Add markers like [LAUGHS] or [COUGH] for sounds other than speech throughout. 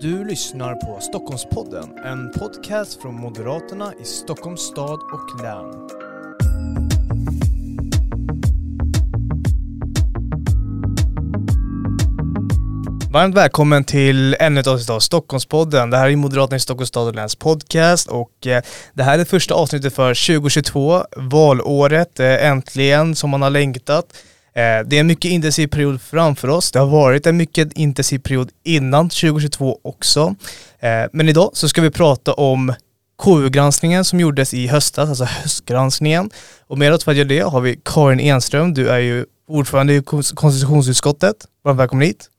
Du lyssnar på Stockholmspodden, en podcast från Moderaterna i Stockholms stad och län. Varmt välkommen till ännu ett avsnitt av Stockholmspodden. Det här är Moderaterna i Stockholms stad och läns podcast och eh, det här är det första avsnittet för 2022, valåret, eh, äntligen som man har längtat. Eh, det är en mycket intensiv period framför oss. Det har varit en mycket intensiv period innan 2022 också. Eh, men idag så ska vi prata om KU-granskningen som gjordes i höstas, alltså höstgranskningen. Och med oss för att göra det har vi Karin Enström, du är ju ordförande i konstitutionsutskottet. Varmt välkommen hit.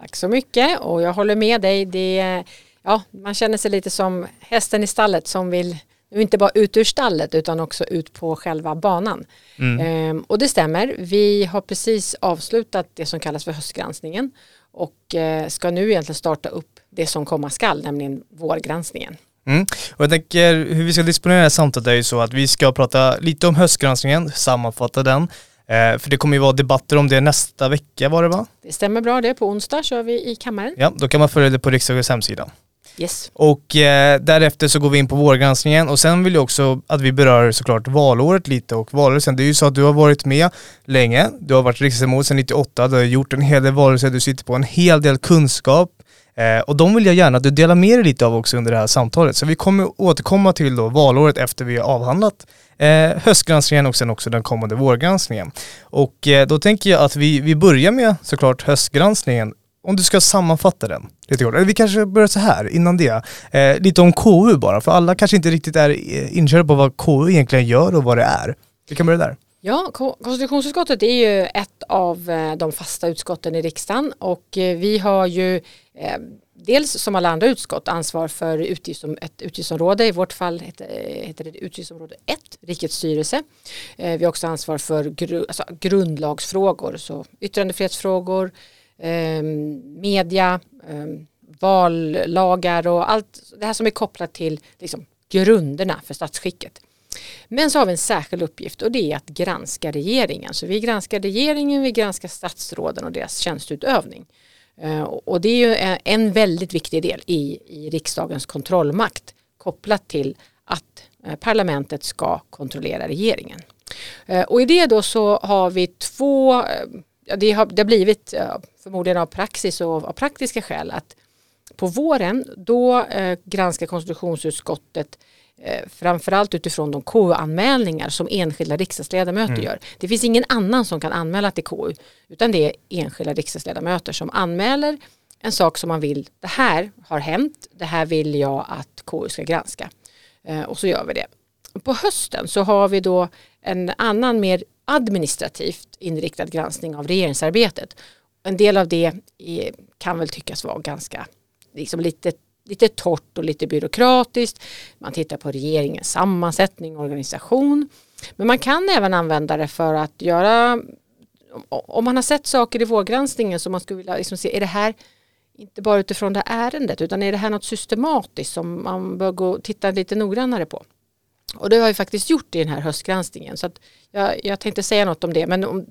Tack så mycket och jag håller med dig. Det, ja, man känner sig lite som hästen i stallet som vill inte bara ut ur stallet utan också ut på själva banan. Mm. Ehm, och det stämmer, vi har precis avslutat det som kallas för höstgranskningen och eh, ska nu egentligen starta upp det som komma skall, nämligen vårgranskningen. Mm. Och jag tänker hur vi ska disponera samtalet är ju så att vi ska prata lite om höstgranskningen, sammanfatta den, Eh, för det kommer ju vara debatter om det nästa vecka var det va? Det stämmer bra det, på onsdag kör vi i kammaren. Ja, då kan man följa det på riksdagens hemsida. Yes. Och eh, därefter så går vi in på vårgranskningen och sen vill jag också att vi berör såklart valåret lite och valrörelsen. Det är ju så att du har varit med länge, du har varit riksdagsledamot sedan 98, du har gjort en hel del valrörelser, du sitter på en hel del kunskap eh, och de vill jag gärna att du delar med dig lite av också under det här samtalet. Så vi kommer återkomma till då valåret efter vi har avhandlat eh, höstgranskningen och sen också den kommande vårgranskningen. Och eh, då tänker jag att vi, vi börjar med såklart höstgranskningen. Om du ska sammanfatta den lite kort. Eller vi kanske börjar så här innan det. Eh, lite om KU bara, för alla kanske inte riktigt är eh, inkörda på vad KU egentligen gör och vad det är. Vi kan börja där. Ja, konstitutionsutskottet är ju ett av eh, de fasta utskotten i riksdagen och eh, vi har ju dels som alla andra utskott ansvar för ett utgiftsområde. I vårt fall heter, heter det utgiftsområde 1, rikets styrelse. Eh, vi har också ansvar för gru, alltså grundlagsfrågor, så yttrandefrihetsfrågor, eh, media, eh, vallagar och allt det här som är kopplat till liksom, grunderna för statsskicket. Men så har vi en särskild uppgift och det är att granska regeringen. Så vi granskar regeringen, vi granskar statsråden och deras tjänstutövning. Eh, och det är ju en väldigt viktig del i, i riksdagens kontrollmakt kopplat till att eh, parlamentet ska kontrollera regeringen. Ehm, och i det då så har vi två, ehm, det har, det har blivit förmodligen av praxis och av praktiska skäl att på våren då granskar konstitutionsutskottet Eh, framförallt utifrån de KU-anmälningar som enskilda riksdagsledamöter mm. gör. Det finns ingen annan som kan anmäla till KU utan det är enskilda riksdagsledamöter som anmäler en sak som man vill, det här har hänt, det här vill jag att KU ska granska. Eh, och så gör vi det. På hösten så har vi då en annan mer administrativt inriktad granskning av regeringsarbetet. En del av det är, kan väl tyckas vara ganska liksom lite lite torrt och lite byråkratiskt. Man tittar på regeringens sammansättning och organisation. Men man kan även använda det för att göra, om man har sett saker i vårgranskningen som man skulle vilja liksom se, är det här inte bara utifrån det här ärendet utan är det här något systematiskt som man bör gå och titta lite noggrannare på. Och det har jag faktiskt gjort i den här höstgranskningen så jag, jag tänkte säga något om det men om,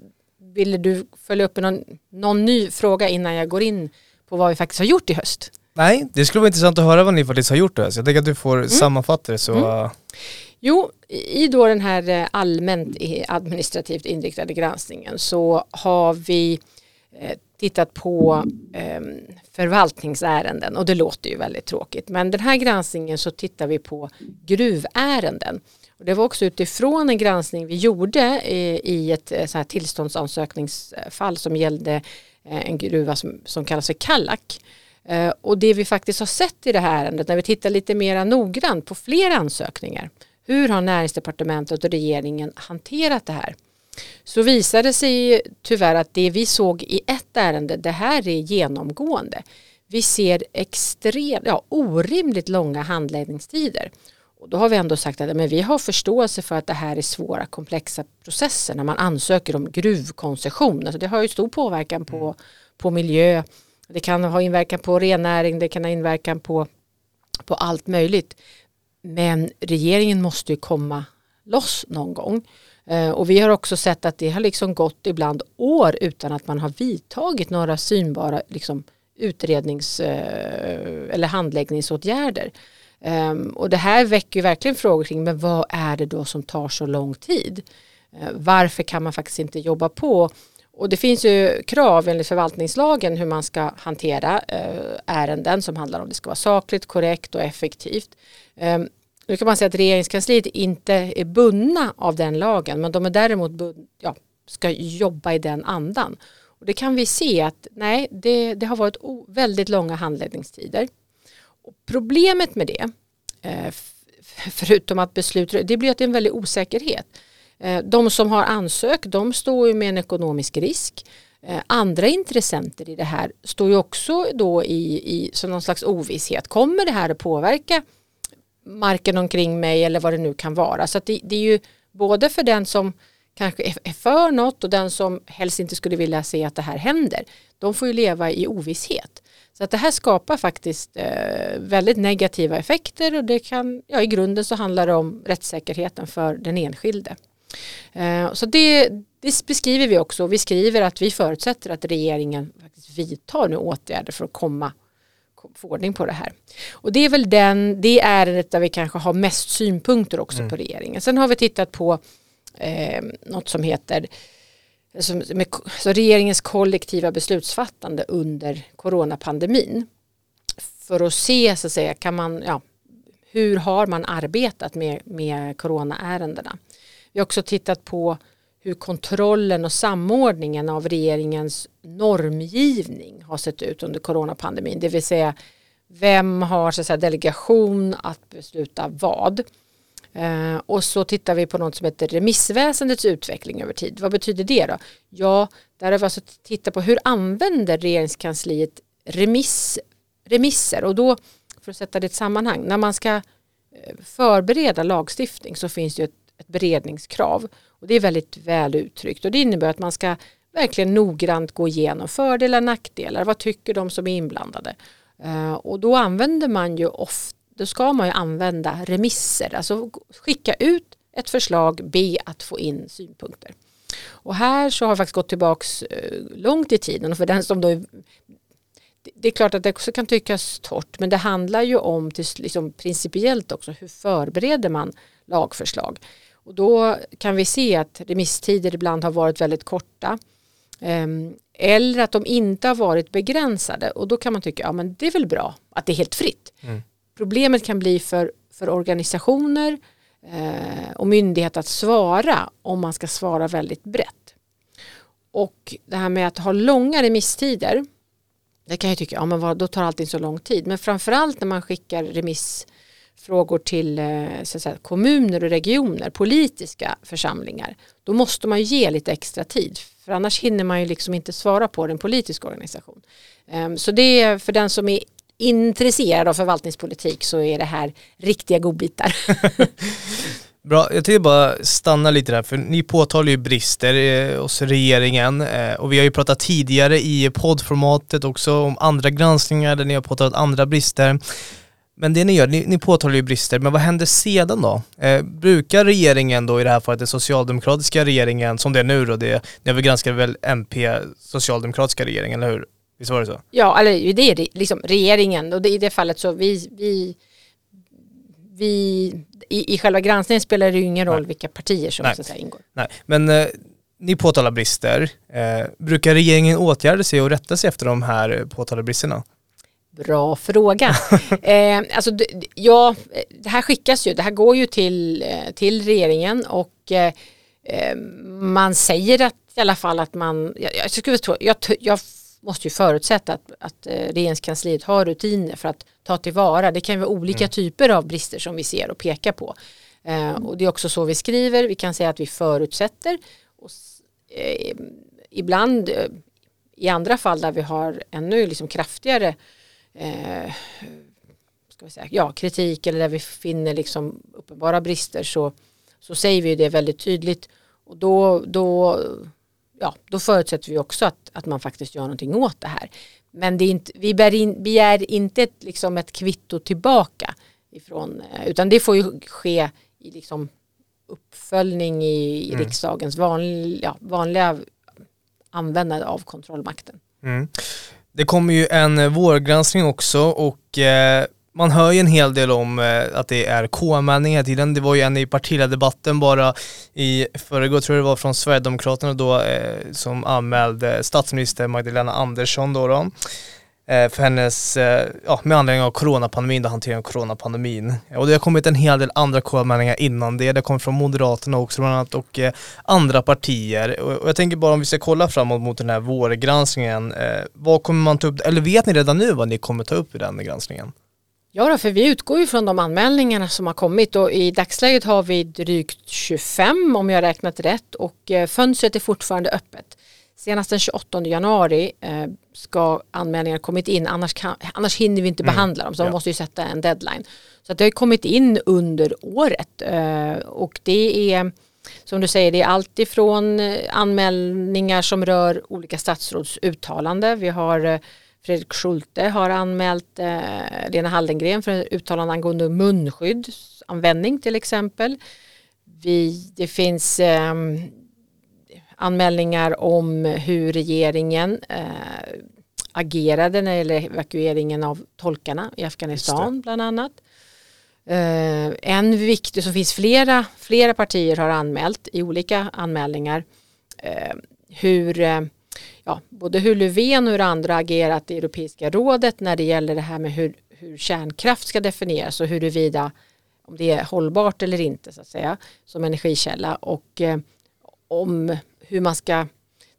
ville du följa upp med någon, någon ny fråga innan jag går in på vad vi faktiskt har gjort i höst? Nej, det skulle vara intressant att höra vad ni faktiskt har gjort då. Så jag tänker att du får mm. sammanfatta det så. Mm. Jo, i då den här eh, allmänt administrativt inriktade granskningen så har vi eh, tittat på eh, förvaltningsärenden och det låter ju väldigt tråkigt. Men den här granskningen så tittar vi på gruvärenden. Och det var också utifrån en granskning vi gjorde eh, i ett eh, så här tillståndsansökningsfall som gällde eh, en gruva som, som kallas för Kallak. Eh, och det vi faktiskt har sett i det här ärendet när vi tittar lite mer noggrant på fler ansökningar. Hur har näringsdepartementet och regeringen hanterat det här? Så visade det sig tyvärr att det vi såg i ett ärende, det här är genomgående. Vi ser extremt, ja, orimligt långa handläggningstider. Och då har vi ändå sagt att men vi har förståelse för att det här är svåra komplexa processer när man ansöker om gruvkoncession. Alltså det har ju stor påverkan på, mm. på miljö, det kan ha inverkan på rennäring, det kan ha inverkan på, på allt möjligt. Men regeringen måste ju komma loss någon gång. Eh, och vi har också sett att det har liksom gått ibland år utan att man har vidtagit några synbara liksom, utrednings eh, eller handläggningsåtgärder. Ehm, och det här väcker verkligen frågor kring men vad är det då som tar så lång tid? Eh, varför kan man faktiskt inte jobba på? Och det finns ju krav enligt förvaltningslagen hur man ska hantera ärenden som handlar om det ska vara sakligt, korrekt och effektivt. Ehm, nu kan man säga att regeringskansliet inte är bundna av den lagen men de är däremot ja, ska jobba i den andan. Och det kan vi se att nej, det, det har varit väldigt långa handläggningstider. Och problemet med det, eh, förutom att beslut, det blir att det är en väldig osäkerhet. Eh, de som har ansökt, de står ju med en ekonomisk risk. Eh, andra intressenter i det här står ju också då i, i som någon slags ovisshet. Kommer det här att påverka marken omkring mig eller vad det nu kan vara? Så det, det, är ju både för den som kanske är för något och den som helst inte skulle vilja se att det här händer. De får ju leva i ovisshet. Så att det här skapar faktiskt eh, väldigt negativa effekter och det kan, ja i grunden så handlar det om rättssäkerheten för den enskilde. Eh, så det, det, beskriver vi också. Vi skriver att vi förutsätter att regeringen faktiskt vidtar nu åtgärder för att komma få ordning på det här. Och det är väl den, det ärendet där vi kanske har mest synpunkter också mm. på regeringen. Sen har vi tittat på eh, något som heter som, med, så regeringens kollektiva beslutsfattande under coronapandemin. För att se så att säga, kan man, ja, hur har man arbetat med, med coronaärendena. Vi har också tittat på hur kontrollen och samordningen av regeringens normgivning har sett ut under coronapandemin. Det vill säga vem har så att säga, delegation att besluta vad. Eh, och så tittar vi på något som heter remissväsendets utveckling över tid. Vad betyder det då? Ja, där har vi alltså tittat på hur använder regeringskansliet remiss, remisser och då för att sätta det i ett sammanhang. När man ska eh, förbereda lagstiftning så finns det ett, ett beredningskrav och det är väldigt väl uttryckt och det innebär att man ska verkligen noggrant gå igenom fördelar och nackdelar. Vad tycker de som är inblandade? Eh, och då använder man ju ofta då ska man ju använda remisser, alltså skicka ut ett förslag, be att få in synpunkter. Och här så har jag faktiskt gått tillbaks eh, långt i tiden och för den som då det är klart att det också kan tyckas torrt men det handlar ju om till, liksom, principiellt också hur förbereder man lagförslag. Och då kan vi se att remisstider ibland har varit väldigt korta. Um, eller att de inte har varit begränsade och då kan man tycka ja men det är väl bra att det är helt fritt. Mm. Problemet kan bli för, för organisationer eh, och myndighet att svara om man ska svara väldigt brett. Och det här med att ha långa remisstider det kan jag tycka, ja men vad, då tar allting så lång tid. Men framförallt när man skickar frågor till eh, så säga, kommuner och regioner, politiska församlingar, då måste man ge lite extra tid. För annars hinner man ju liksom inte svara på den politiska organisation. Ehm, så det är för den som är intresserad av förvaltningspolitik så är det här riktiga godbitar. [LAUGHS] Bra, jag tänkte bara stanna lite där, för ni påtalar ju brister eh, hos regeringen eh, och vi har ju pratat tidigare i poddformatet också om andra granskningar där ni har påtalat andra brister. Men det ni gör, ni, ni påtalar ju brister, men vad händer sedan då? Eh, brukar regeringen då i det här fallet den socialdemokratiska regeringen, som det är nu då, det, ni har väl granskat väl MP, socialdemokratiska regeringen, eller hur? Visst var det så? Ja, eller det är liksom regeringen och det, i det fallet så vi, vi, vi i, i själva granskningen spelar det ju ingen roll Nej. vilka partier som Nej. så säga, ingår. Nej, men eh, ni påtalar brister. Eh, brukar regeringen åtgärda sig och rätta sig efter de här påtalade bristerna? Bra fråga. [LAUGHS] eh, alltså, ja, det här skickas ju, det här går ju till, eh, till regeringen och eh, eh, man säger att i alla fall att man, jag, jag, skulle tro, jag, jag måste ju förutsätta att, att eh, regeringskansliet har rutiner för att ta tillvara. Det kan vara olika mm. typer av brister som vi ser och pekar på. Eh, och det är också så vi skriver. Vi kan säga att vi förutsätter. Och, eh, ibland i andra fall där vi har ännu liksom kraftigare eh, ska vi säga, ja, kritik eller där vi finner liksom uppenbara brister så, så säger vi det väldigt tydligt. Och då, då ja, då förutsätter vi också att, att man faktiskt gör någonting åt det här. Men det är inte, vi begär, in, begär inte ett, liksom ett kvitto tillbaka ifrån, eh, utan det får ju ske i liksom uppföljning i, i mm. riksdagens vanliga, vanliga användande av kontrollmakten. Mm. Det kommer ju en eh, vårgranskning också och eh, man hör ju en hel del om eh, att det är K-anmälningar hela tiden. Det var ju en i partiledardebatten bara i förrgår, tror jag det var från Sverigedemokraterna då, eh, som anmälde statsminister Magdalena Andersson då. då Eh, för hennes, eh, ja med anledning av coronapandemin, då hanteringen av coronapandemin. Och det har kommit en hel del andra KU-anmälningar innan det, det kommer från Moderaterna också bland annat och eh, andra partier. Och, och, jag tänker bara om vi ska kolla framåt mot den här vårgranskningen, eh, vad kommer man ta upp, eller vet ni redan nu vad ni kommer ta upp i den granskningen? Ja, då, för vi utgår ju från de anmälningarna som har kommit och i dagsläget har vi drygt 25 om jag räknat rätt och eh, fönstret är fortfarande öppet. Senast den 28 januari eh, ska anmälningar kommit in, annars, kan, annars hinner vi inte mm. behandla dem så ja. man måste ju sätta en deadline. Så det har kommit in under året eh, och det är som du säger, det är alltifrån anmälningar som rör olika statsråds uttalande. Vi har Fredrik Schulte har anmält eh, Lena Hallengren för uttalande angående munskyddsanvändning till exempel. Vi, det finns eh, anmälningar om hur regeringen eh, agerade när det gäller evakueringen av tolkarna i Afghanistan bland annat. Eh, en viktig, som finns flera, flera partier har anmält i olika anmälningar eh, hur eh, ja, både hur Löfven och hur andra agerat i Europeiska rådet när det gäller det här med hur, hur kärnkraft ska definieras och huruvida om det är hållbart eller inte så att säga som energikälla och eh, om hur man ska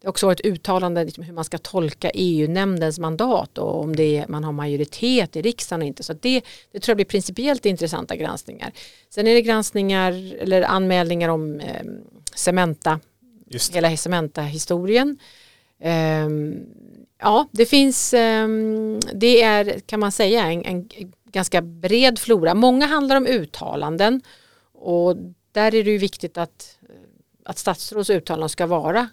det har också varit uttalande liksom, hur man ska tolka EU-nämndens mandat och om det är, man har majoritet i riksdagen och inte. Så det, det tror jag blir principiellt intressanta granskningar. Sen är det granskningar eller anmälningar om eh, Cementa, hela Cementa-historien. Um, ja, det finns, um, det är kan man säga en, en, ganska bred flora. Många handlar om uttalanden och där är det ju viktigt att, att statsråds uttalanden ska vara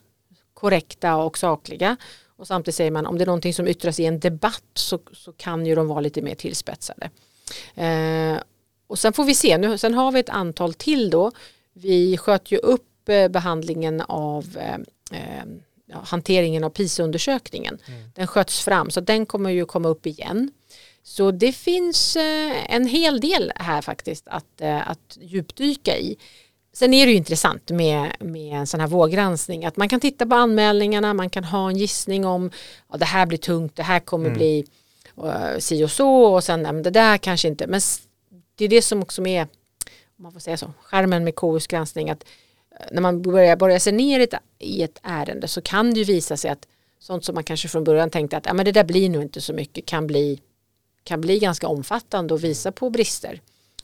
korrekta och sakliga. Och samtidigt säger man om det är någonting som yttras i en debatt så, så kan ju de vara lite mer tillspetsade. Uh, och sen får vi se, nu, sen har vi ett antal till då. Vi sköt ju upp eh, behandlingen av eh, ja, hanteringen av PISA-undersökningen. Mm. Den sköts fram så den kommer ju komma upp igen. Så det finns eh, en hel del här faktiskt att, eh, att djupdyka i. Sen är det ju intressant med, med en sån här våggranskning att man kan titta på anmälningarna, man kan ha en gissning om ja, det här blir tungt, det här kommer mm. bli uh, si och så och sen men det där kanske inte. Men det är det som också är, om man får säga så, skärmen med KUs granskning att när man börjar borra sig ner i ett, i ett ärende så kan det ju visa sig att sånt som man kanske från början tänkte att ja, men det där blir nog inte så mycket kan bli, kan bli ganska omfattande och visa på brister.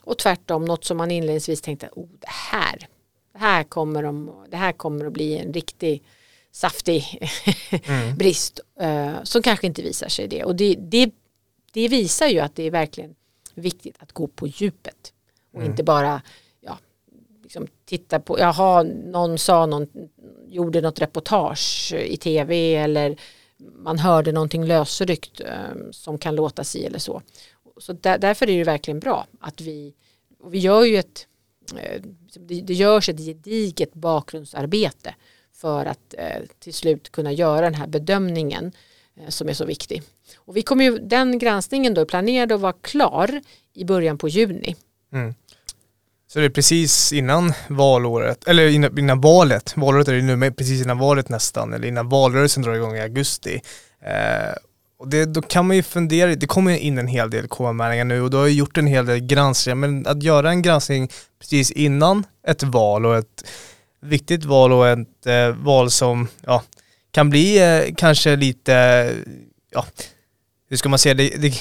Och tvärtom något som man inledningsvis tänkte oh, det här det här kommer, de, det här kommer att bli en riktig saftig mm. [LAUGHS] brist uh, som kanske inte visar sig det. Och det, det, det visar ju att det är verkligen viktigt att gå på djupet och mm. inte bara liksom titta på, jaha, någon sa någon, gjorde något reportage i tv eller man hörde någonting lösryckt um, som kan låta si eller så. Så där, därför är det verkligen bra att vi, vi gör ju ett, eh, det, det görs ett gediget bakgrundsarbete för att eh, till slut kunna göra den här bedömningen eh, som är så viktig. Och vi kommer ju, den granskningen då är planerad att vara klar i början på juni. Mm. Så det är precis innan valåret, eller innan, innan valet, valåret är det nu, men precis innan valet nästan, eller innan valrörelsen drar igång i augusti. Eh, och det, då kan man ju fundera, det kommer in en hel del KU-anmälningar nu och du har ju gjort en hel del granskningar, men att göra en granskning precis innan ett val och ett viktigt val och ett eh, val som ja, kan bli eh, kanske lite, ja, hur ska man säga, det, det,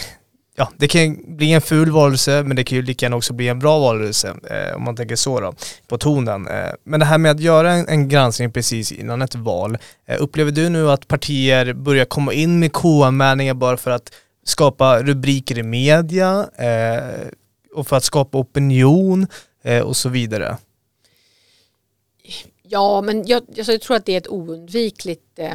ja, det kan bli en ful valrörelse men det kan ju lika gärna också bli en bra valrörelse eh, om man tänker så då, på tonen. Eh, men det här med att göra en, en granskning precis innan ett val, eh, upplever du nu att partier börjar komma in med KU-anmälningar bara för att skapa rubriker i media eh, och för att skapa opinion eh, och så vidare? Ja, men jag, alltså jag tror att det är ett oundvikligt eh,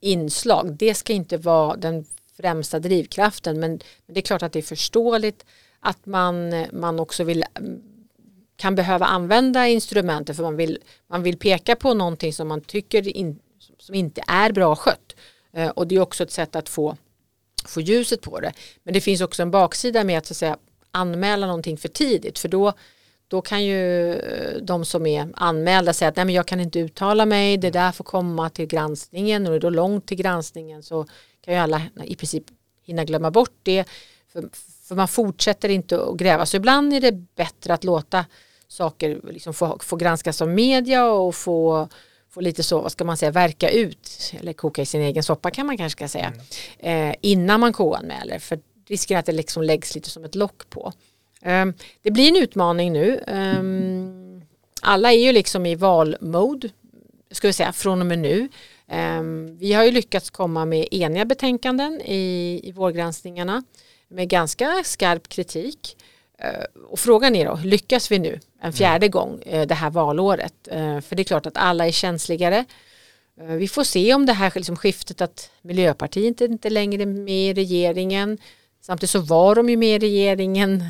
inslag. Det ska inte vara den främsta drivkraften. Men, det är klart att det är förståeligt att man, man också vill kan behöva använda instrumenten för man vill, man vill peka på någonting som man tycker in, som inte är bra skött. Eh, och det är också ett sätt att få få ljuset på det. Men det finns också en baksida med att, så att säga, anmäla någonting för tidigt. För då då kan ju eh, de som är anmälda säga att Nej, men jag kan inte uttala mig, det där får komma till granskningen. Och är det då långt till granskningen så kan ju alla i princip hinna glömma bort det. För, för man fortsätter inte att gräva. Så ibland är det bättre att låta saker liksom få, få granskas av media och få, få lite så, vad ska man säga, verka ut eller koka i sin egen soppa kan man kanske ska säga mm. eh, innan man KU-anmäler. För risken är att det liksom läggs lite som ett lock på. Um, det blir en utmaning nu. Um, alla är ju liksom i valmode, ska vi säga, från och med nu. Um, vi har ju lyckats komma med eniga betänkanden i, i vårgranskningarna med ganska skarp kritik. Uh, och frågan är då, lyckas vi nu en fjärde mm. gång uh, det här valåret? Uh, för det är klart att alla är känsligare. Vi får se om det här liksom skiftet att Miljöpartiet inte längre är med i regeringen. Samtidigt så var de ju med i regeringen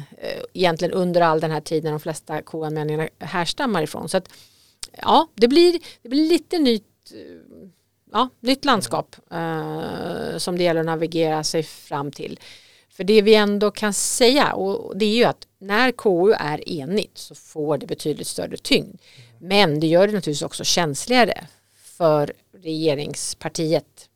egentligen under all den här tiden de flesta KU-anmälningarna härstammar ifrån. Så att, ja, det blir, det blir lite nytt ja, nytt landskap eh, som det gäller att navigera sig fram till. För det vi ändå kan säga och det är ju att när KU är enigt så får det betydligt större tyngd. Men det gör det naturligtvis också känsligare för regeringspartiet,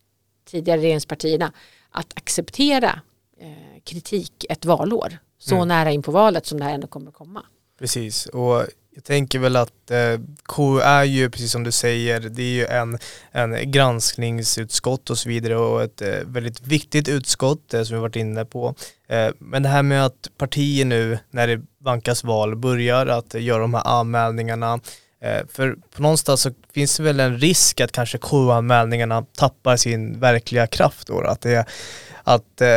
tidigare regeringspartierna, att acceptera eh, kritik ett valår. Så mm. nära in på valet som det här ändå kommer att komma. Precis, och jag tänker väl att eh, KU är ju, precis som du säger, det är ju en, en granskningsutskott och så vidare och ett eh, väldigt viktigt utskott eh, som vi varit inne på. Eh, men det här med att partier nu, när det vankas val, börjar att göra de här anmälningarna eh, för på någonstans så finns det väl en risk att kanske KU-anmälningarna tappar sin verkliga kraft då, att det att eh,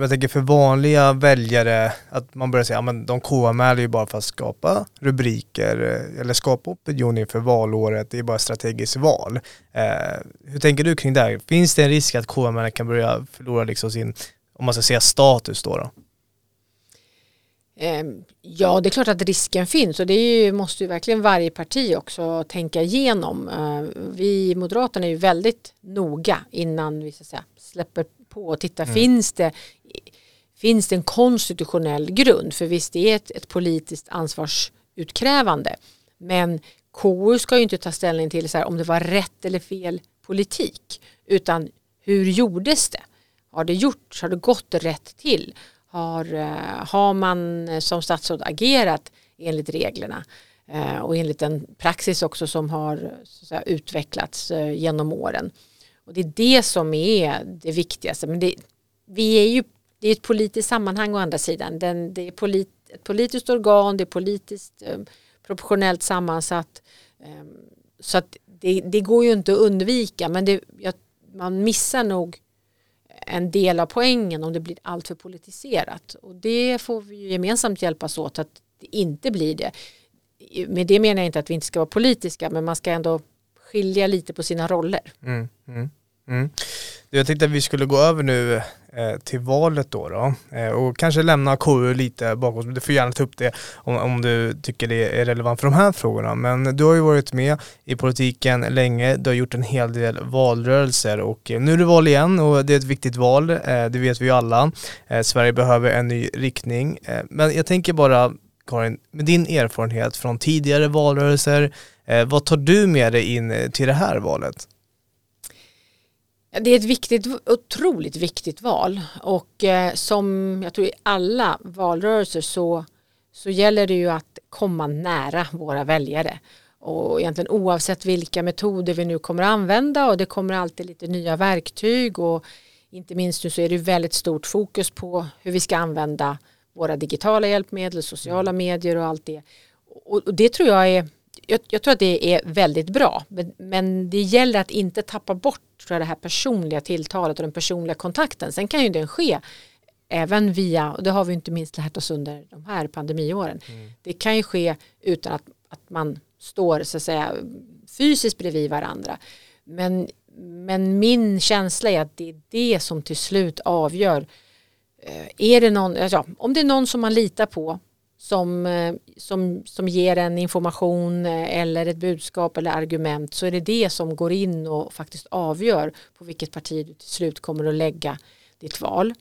jag tänker för vanliga väljare att man börjar säga att de KML ju bara för att skapa rubriker eh, eller skapa opinion inför valåret, det är bara strategiskt val. Eh, hur tänker du kring det? Finns det en risk att KML kan börja förlora liksom sin, om man ska säga status då? då? Ehm, ja, det är klart att risken finns och det ju, måste ju verkligen varje parti också tänka igenom. Eh, vi Moderaterna är ju väldigt noga innan vi så säga, släpper på och tittar, mm. finns det finns det en konstitutionell grund? För visst det är ett, ett politiskt ansvarsutkrävande. Men KU ska ju inte ta ställning till så här, om det var rätt eller fel politik. Utan hur gjordes det? Har det gjorts? Har det gått rätt till? Har, eh, har man eh, som statsråd agerat enligt reglerna? Eh, och enligt den praxis också som har säga, utvecklats genom åren. Och det är det som är det viktigaste. Men det, vi är ju det är ett politiskt sammanhang å andra sidan. Den, det är polit, ett politiskt organ, det är politiskt eh, proportionellt sammansatt. Eh, så att det, det, går ju inte att undvika men det, jag, man missar nog en del av poängen om det blir alltför politiserat. Och det får vi gemensamt hjälpas åt att det inte blir det. Med det menar jag inte att vi inte ska vara politiska men man ska ändå skilja lite på sina roller. Mm, mm. Mm. Jag tänkte att vi skulle gå över nu Eh, till valet då, då eh, och kanske lämna KU lite bakom. Du får gärna ta upp det om, om du tycker det är relevant för de här frågorna. Men du har ju varit med i politiken länge, du har gjort en hel del valrörelser och eh, nu är det val igen och det är ett viktigt val, det vet vi ju alla. Sverige behöver en ny riktning. Men jag tänker bara, Karin, med din erfarenhet från tidigare valrörelser, vad tar du med dig in till det här valet? Det är ett viktigt, otroligt viktigt val och eh, som jag tror i alla valrörelser så, så gäller det ju att komma nära våra väljare och egentligen oavsett vilka metoder vi nu kommer att använda och det kommer alltid lite nya verktyg och inte minst nu så är det väldigt stort fokus på hur vi ska använda våra digitala hjälpmedel, sociala medier och allt det. Och det tror jag är jag, jag, tror att det är väldigt bra men, men, det gäller att inte tappa bort tror jag, det här personliga tilltalet och den personliga kontakten. Sen kan ju den ske även via, och det har vi inte minst lärt oss under de här pandemiåren, mm. det kan ju ske utan att, att man står så att säga fysiskt bredvid varandra. Men, men min känsla är att det är det som till slut avgör. Eh, är det någon, alltså, om det är någon som man litar på som, eh, som, som ger en information eh, eller ett budskap eller argument så är det det som går in och faktiskt avgör på vilket parti du till slut kommer att lägga ditt val.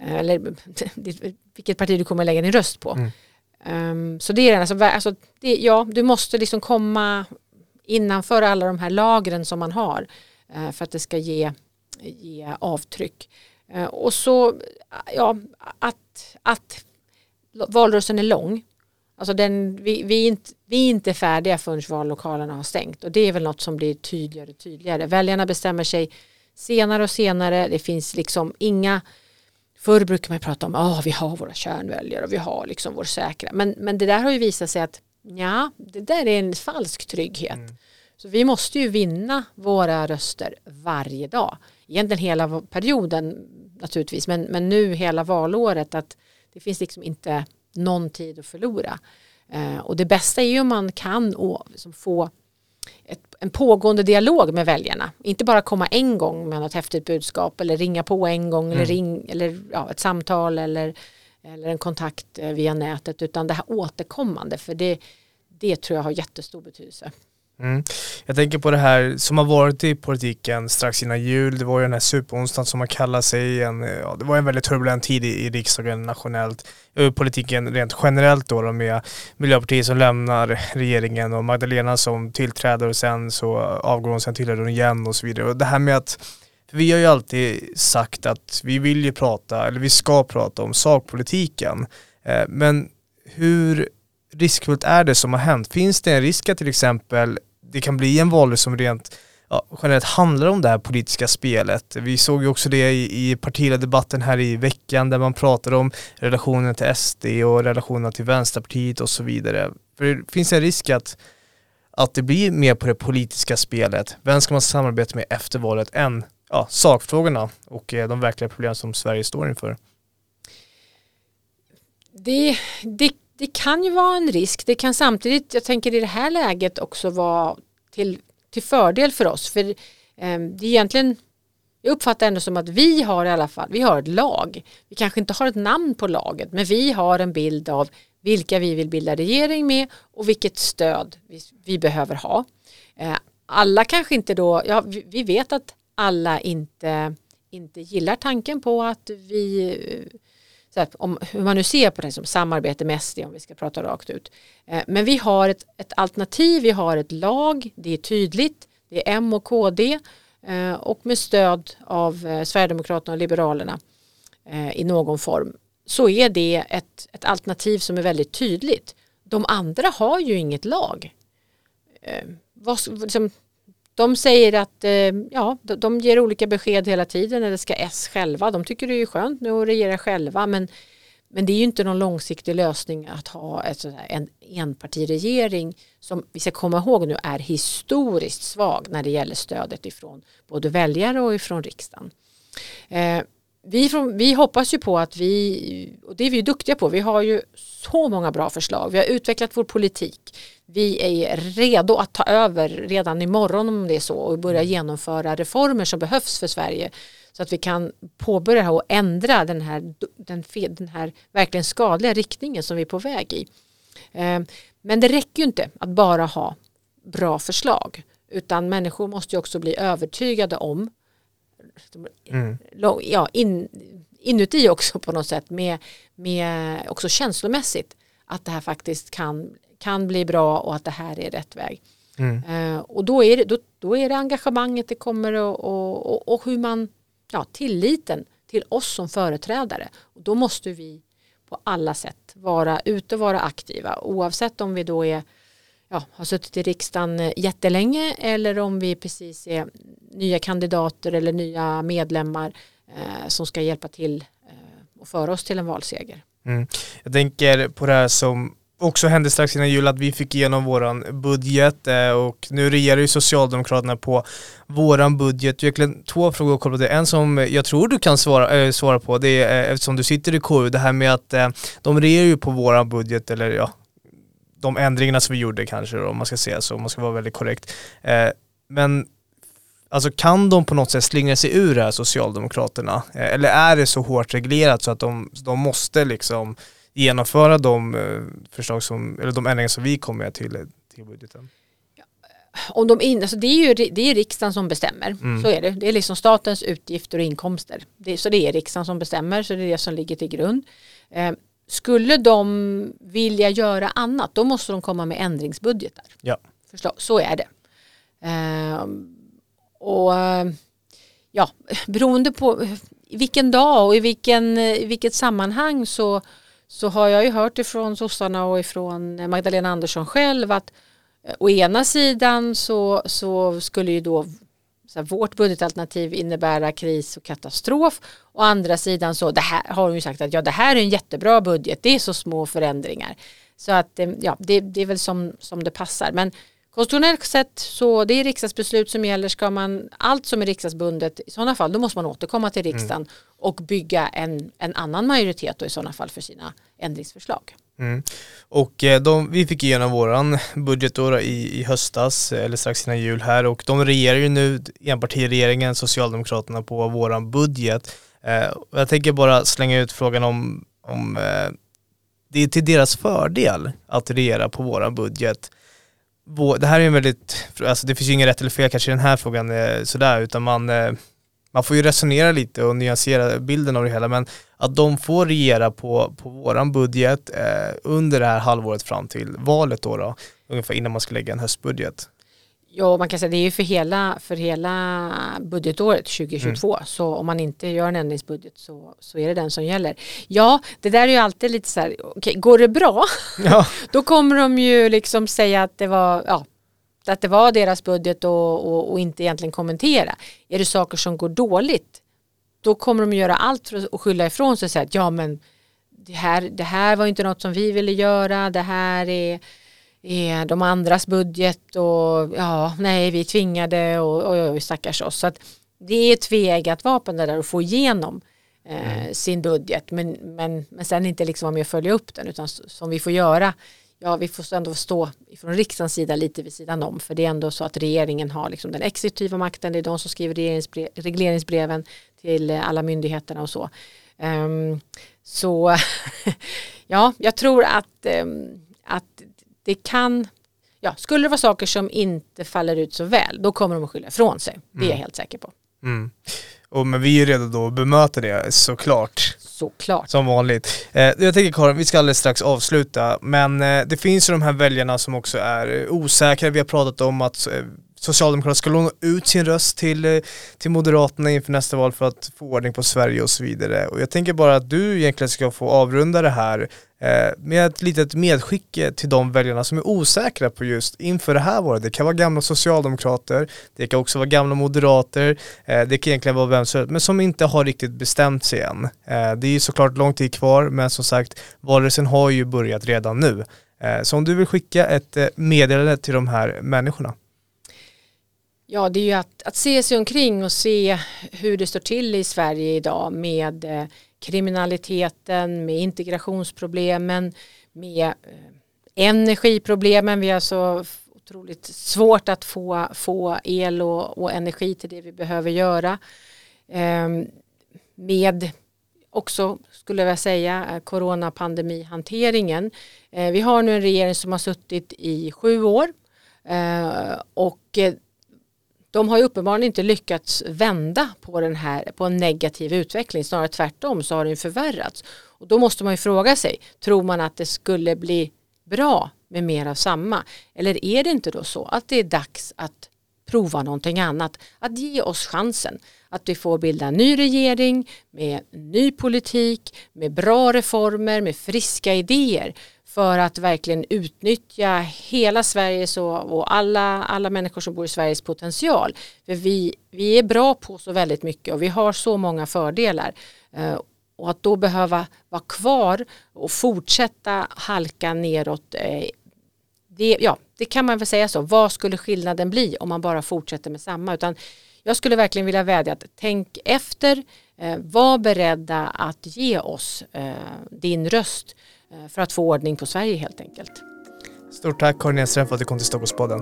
Eh, eller [LAUGHS] vilket parti du kommer lägga din röst på. Mm. Um, så det är alltså, alltså det, ja, du måste liksom komma innanför alla de här lagren som man har uh, för att det ska ge, ge avtryck. Uh, och så, ja, att, att valrörelsen är lång. Alltså den, vi, vi, är inte, vi är inte färdiga förrän vallokalerna har stängt och det är väl något som blir tydligare och tydligare. Väljarna bestämmer sig senare och senare. Det finns liksom inga Förr brukar man prata om att oh, vi har våra kärnväljare och vi har liksom vår säkra. Men, men det där har ju visat sig att ja, det där är en falsk trygghet. Mm. Så vi måste ju vinna våra röster varje dag. Egentligen hela perioden naturligtvis, men, men nu hela valåret att det finns liksom inte någon tid att förlora. Eh, och det bästa är ju om man kan och, liksom få ett, en pågående dialog med väljarna. Inte bara komma en gång med något häftigt budskap eller ringa på en gång mm. eller, ring, eller ja, ett samtal eller, eller en kontakt eh, via nätet utan det här återkommande för det, det tror jag har jättestor betydelse. Mm. Jag tänker på det här som har varit i politiken strax innan jul. Det var ju den här superonsdagen som man kallar sig. En, eh, ja, det var en väldigt turbulent tid i, i riksdagen nationellt. Eh, politiken rent generellt då, då med Miljöpartiet som lämnar regeringen och Magdalena som tillträder och sen så avgår hon, sen tillhör hon igen och så vidare. Och det här med att vi har ju alltid sagt att vi vill ju prata, eller vi ska prata om sakpolitiken. Eh, men hur riskfullt är det som har hänt? Finns det en risk att till exempel det kan bli en valrörelse som rent ja, generellt handlar om det här politiska spelet. Vi såg ju också det i, i partiledardebatten här i veckan där man pratade om relationen till SD och relationen till Vänsterpartiet och så vidare. För det finns en risk att, att det blir mer på det politiska spelet. Vem ska man samarbeta med efter valet än ja, sakfrågorna och eh, de verkliga problem som Sverige står inför? Det, det det kan ju vara en risk. Det kan samtidigt, jag tänker i det här läget också vara till, till fördel för oss. För eh, det är egentligen, jag uppfattar ändå som att vi har i alla fall, vi har ett lag. Vi kanske inte har ett namn på laget, men vi har en bild av vilka vi vill bilda regering med och vilket stöd vi, vi behöver ha. Eh, alla kanske inte då, ja vi, vi vet att alla inte, inte gillar tanken på att vi så att om hur man nu ser på det som samarbete med SD om vi ska prata rakt ut. Eh, men vi har ett, ett, alternativ, vi har ett lag, det är tydligt, det är M och KD eh, och med stöd av eh, Sverigedemokraterna och Liberalerna eh, i någon form så är det ett, ett alternativ som är väldigt tydligt. De andra har ju inget lag. Eh, vad, liksom, de säger att eh, ja, de ger olika besked hela tiden eller ska S själva. De tycker det är skönt nu att regera själva men, men det är ju inte någon långsiktig lösning att ha ett, en enpartiregering som vi ska komma ihåg nu är historiskt svag när det gäller stödet ifrån både väljare och ifrån riksdagen. Eh, vi, från, vi hoppas ju på att vi, och det är vi ju duktiga på, vi har ju så många bra förslag. Vi har utvecklat vår politik. Vi är redo att ta över redan imorgon om det är så och börja mm. genomföra reformer som behövs för Sverige så att vi kan påbörja och ändra den här, den, den här verkligen skadliga riktningen som vi är på väg i. Eh, men det räcker ju inte att bara ha bra förslag utan människor måste ju också bli övertygade om mm. ja, in, inuti också på något sätt med, med också känslomässigt att det här faktiskt kan, kan bli bra och att det här är rätt väg. Mm. Uh, och då är, det, då, då är det engagemanget det kommer och, och, och, och, hur man, ja tilliten till oss som företrädare. Och då måste vi på alla sätt vara ute och vara aktiva oavsett om vi då är ja, har suttit i riksdagen eh, jättelänge eller om vi precis är nya kandidater eller nya medlemmar eh, som ska hjälpa till eh, och föra oss till en valseger. Mm. Jag tänker på det här som också hände strax innan jul att vi fick igenom våran budget eh, och nu regerar ju Socialdemokraterna på våran budget. Egentligen två frågor kopplat till En som jag tror du kan svara, äh, svara på, det är eftersom du sitter i KU, det här med att äh, de regerar ju på våran budget, eller ja, de ändringarna som vi gjorde kanske om man ska säga så, om man ska vara väldigt korrekt. Eh, men alltså kan de på något sätt slingra sig ur det här Socialdemokraterna? Eh, eller är det så hårt reglerat så att de, de måste liksom genomföra de eh, förslag som, eller de ändringar som vi kommer med till, till budgeten? om de in, alltså det, är ju, det är riksdagen som bestämmer, mm. så är det. Det är liksom statens utgifter och inkomster. Det, så det är riksdagen som bestämmer, så det är det som ligger till grund. Eh, skulle de vilja göra annat, då måste de komma med ändringsbudgetar. Ja. Förslag. Så är det. Eh, och ja, beroende på vilken dag och i, vilken, i vilket sammanhang så, så har jag ju hört ifrån sossarna och ifrån Magdalena Andersson själv att eh, å ena sidan så, så skulle ju då så här, vårt budgetalternativ innebära kris och katastrof. Å andra sidan så det här, har hon ju sagt att ja, det här är en jättebra budget, det är så små förändringar. Så att eh, ja, det, det är väl som, som det passar. Men Konstitutionellt sett så det är riksdagsbeslut som gäller. Ska man allt som är riksdagsbundet i sådana fall då måste man återkomma till riksdagen mm. och bygga en, en annan majoritet då i sådana fall för sina ändringsförslag. Mm. Och eh, de, vi fick igenom våran budget då i, i höstas eller strax innan jul här och de regerar ju nu enpartiregeringen Socialdemokraterna på våran budget. Eh, jag tänker bara slänga ut frågan om, om eh, det är till deras fördel att regera på våran budget det här är en väldigt, alltså det finns ju inget rätt eller fel kanske i den här frågan eh, sådär, utan man, eh, man får ju resonera lite och nyansera bilden av det hela, men att de får regera på, på våran budget eh, under det här halvåret fram till valet då, då, ungefär innan man ska lägga en höstbudget. Ja, man kan säga det är ju för hela, för hela budgetåret 2022. Mm. Så om man inte gör en ändringsbudget så, så är det den som gäller. Ja, det där är ju alltid lite så här, okay, går det bra? [LAUGHS] Ja. [LAUGHS] då kommer de ju liksom säga att det var, ja, att det var deras budget och, och, och, inte egentligen kommentera. Är det saker som går dåligt, då kommer de göra allt för att skylla ifrån sig och säga att ja men det här, det här var inte något som vi ville göra, det här är är de andras budget och ja, nej, vi tvingade och oj, oj, stackars oss. Så att det är ett tveeggat vapen det där att få igenom eh, mm. sin budget men, men, men sen inte liksom vara med och följa upp den utan som vi får göra ja vi får ändå stå från riksdagens sida lite vid sidan om för det är ändå så att regeringen har liksom den exekutiva makten det är de som skriver regleringsbreven till alla myndigheterna och så. Um, så [LAUGHS] ja, jag tror att, um, att det kan, ja, skulle det vara saker som inte faller ut så väl, då kommer de att skylla ifrån sig. Det är jag mm. helt säker på. Mm. Och, men vi är redo då att bemöta det såklart. Såklart. Som vanligt. Eh, jag tänker Karin, vi ska alldeles strax avsluta, men eh, det finns ju de här väljarna som också är osäkra. Vi har pratat om att eh, Socialdemokraterna ska låna ut sin röst till, eh, till Moderaterna inför nästa val för att få ordning på Sverige och så vidare. Och jag tänker bara att du egentligen ska få avrunda det här eh, med ett litet medskick eh, till de väljarna som är osäkra på just inför det här valet. Det kan vara gamla socialdemokrater, det kan också vara gamla moderater, eh, det kan egentligen vara vem som helst, men som inte har riktigt bestämt sig än. Eh, det är ju såklart lång tid kvar, men som sagt, valrörelsen har ju börjat redan nu. Så om du vill skicka ett meddelande till de här människorna. Ja, det är ju att, att se sig omkring och se hur det står till i Sverige idag med eh, kriminaliteten, med integrationsproblemen, med eh, energiproblemen. Vi har så otroligt svårt att få, få el och, och energi till det vi behöver göra. Eh, med också, skulle jag säga, eh, coronapandemihanteringen. Eh, vi har nu en regering som har suttit i sju år eh, och eh, de har ju uppenbarligen inte lyckats vända på, den här, på en negativ utveckling, snarare tvärtom så har den förvärrats. Och då måste man ju fråga sig, tror man att det skulle bli bra med mer av samma? Eller är det inte då så att det är dags att prova någonting annat, att ge oss chansen att vi får bilda en ny regering med ny politik, med bra reformer, med friska idéer för att verkligen utnyttja hela Sveriges och, alla, alla människor som bor i Sveriges potential. För vi, vi är bra på så väldigt mycket och vi har så många fördelar. Eh, och att då behöva vara kvar och fortsätta halka neråt eh, det, ja, det kan man väl säga så. Vad skulle skillnaden bli om man bara fortsätter med samma? Utan jag skulle verkligen vilja vädja att tänk efter, eh, var beredda att ge oss eh, din röst Eh, för att få ordning på Sverige helt enkelt. Stort tack Karin Enström för att du kom till Stockholmspodden.